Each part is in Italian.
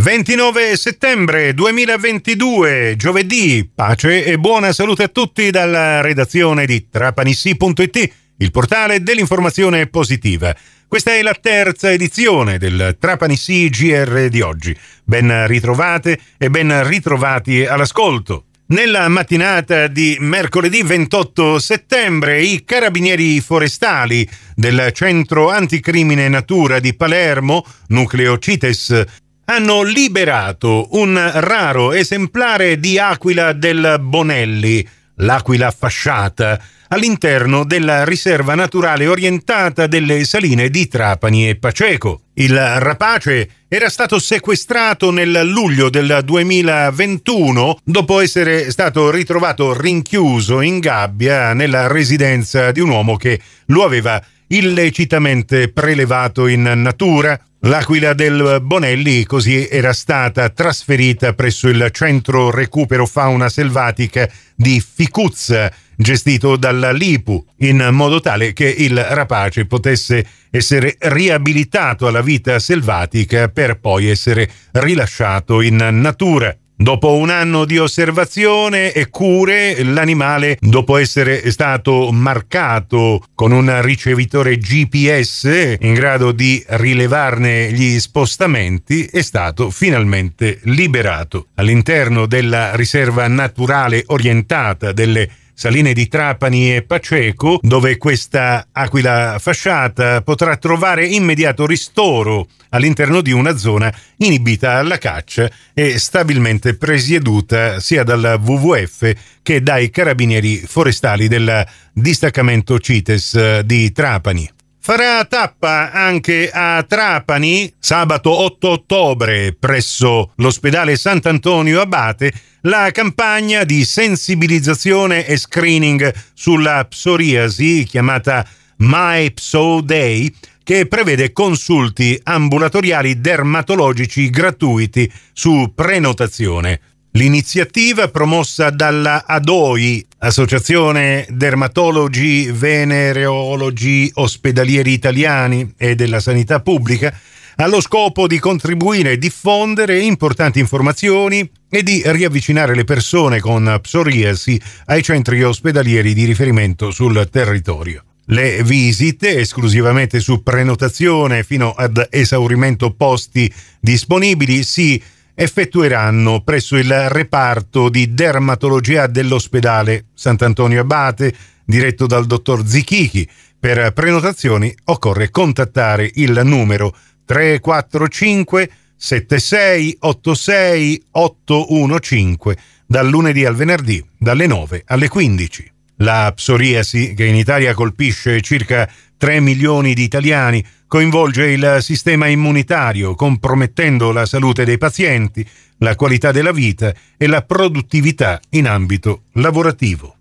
29 settembre 2022, giovedì, pace e buona salute a tutti dalla redazione di trapanissi.it, il portale dell'informazione positiva. Questa è la terza edizione del Trapanissi GR di oggi. Ben ritrovate e ben ritrovati all'ascolto. Nella mattinata di mercoledì 28 settembre i carabinieri forestali del Centro Anticrimine Natura di Palermo, nucleo CITES, hanno liberato un raro esemplare di aquila del Bonelli, l'aquila fasciata, all'interno della riserva naturale orientata delle saline di Trapani e Paceco. Il rapace era stato sequestrato nel luglio del 2021 dopo essere stato ritrovato rinchiuso in gabbia nella residenza di un uomo che lo aveva illecitamente prelevato in natura L'aquila del Bonelli così era stata trasferita presso il centro recupero fauna selvatica di Ficuzza, gestito dalla Lipu, in modo tale che il rapace potesse essere riabilitato alla vita selvatica per poi essere rilasciato in natura. Dopo un anno di osservazione e cure, l'animale, dopo essere stato marcato con un ricevitore GPS in grado di rilevarne gli spostamenti, è stato finalmente liberato. All'interno della riserva naturale orientata delle Saline di Trapani e Paceco, dove questa aquila fasciata potrà trovare immediato ristoro all'interno di una zona inibita alla caccia e stabilmente presieduta sia dal WWF che dai carabinieri forestali del distaccamento CITES di Trapani. Farà tappa anche a Trapani sabato 8 ottobre presso l'ospedale Sant'Antonio Abate la campagna di sensibilizzazione e screening sulla psoriasi chiamata My Pso Day che prevede consulti ambulatoriali dermatologici gratuiti su prenotazione. L'iniziativa promossa dalla ADOI, Associazione Dermatologi Venereologi Ospedalieri Italiani e della Sanità Pubblica, ha lo scopo di contribuire e diffondere importanti informazioni e di riavvicinare le persone con psoriasi ai centri ospedalieri di riferimento sul territorio. Le visite, esclusivamente su prenotazione fino ad esaurimento posti disponibili, si effettueranno presso il reparto di dermatologia dell'ospedale Sant'Antonio Abate, diretto dal dottor Zichichi. Per prenotazioni occorre contattare il numero 345 7686 815 dal lunedì al venerdì dalle 9 alle 15. La psoriasi, che in Italia colpisce circa 3 milioni di italiani, coinvolge il sistema immunitario, compromettendo la salute dei pazienti, la qualità della vita e la produttività in ambito lavorativo.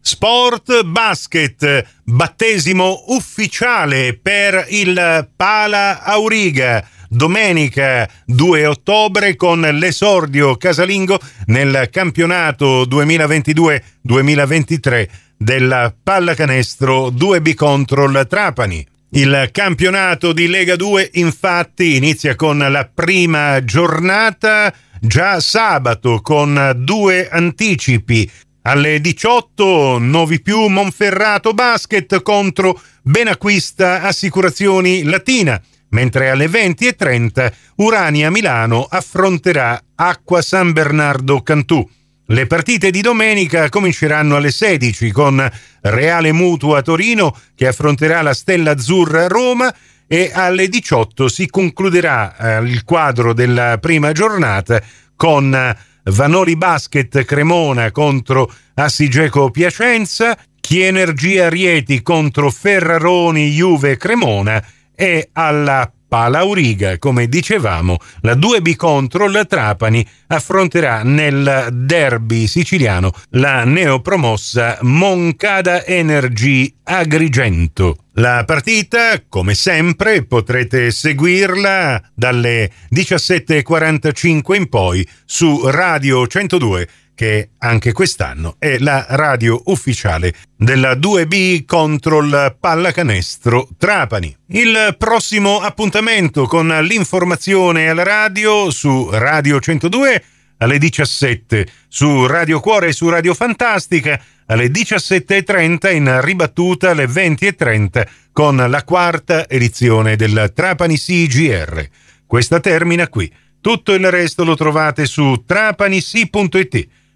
Sport basket, battesimo ufficiale per il Pala Auriga. Domenica 2 ottobre con l'esordio casalingo nel campionato 2022-2023 della pallacanestro 2B Control Trapani. Il campionato di Lega 2 infatti inizia con la prima giornata già sabato con due anticipi. Alle 18 Novi Più Monferrato Basket contro Benacquista Assicurazioni Latina, mentre alle 20.30 Urania Milano affronterà Acqua San Bernardo Cantù. Le partite di domenica cominceranno alle 16 con Reale Mutua Torino che affronterà la Stella Azzurra Roma e alle 18 si concluderà eh, il quadro della prima giornata con Vanori Basket Cremona contro Assigeco Piacenza, Chienergia Rieti contro Ferraroni Juve Cremona e alla Palauriga, come dicevamo, la 2B Control Trapani affronterà nel derby siciliano la neopromossa Moncada Energy Agrigento. La partita, come sempre, potrete seguirla dalle 17.45 in poi su Radio 102 che anche quest'anno è la radio ufficiale della 2B contro il pallacanestro Trapani. Il prossimo appuntamento con l'informazione alla radio su Radio 102 alle 17, su Radio Cuore e su Radio Fantastica alle 17.30 in ribattuta alle 20.30 con la quarta edizione del Trapani CGR. Questa termina qui. Tutto il resto lo trovate su trapanisi.it.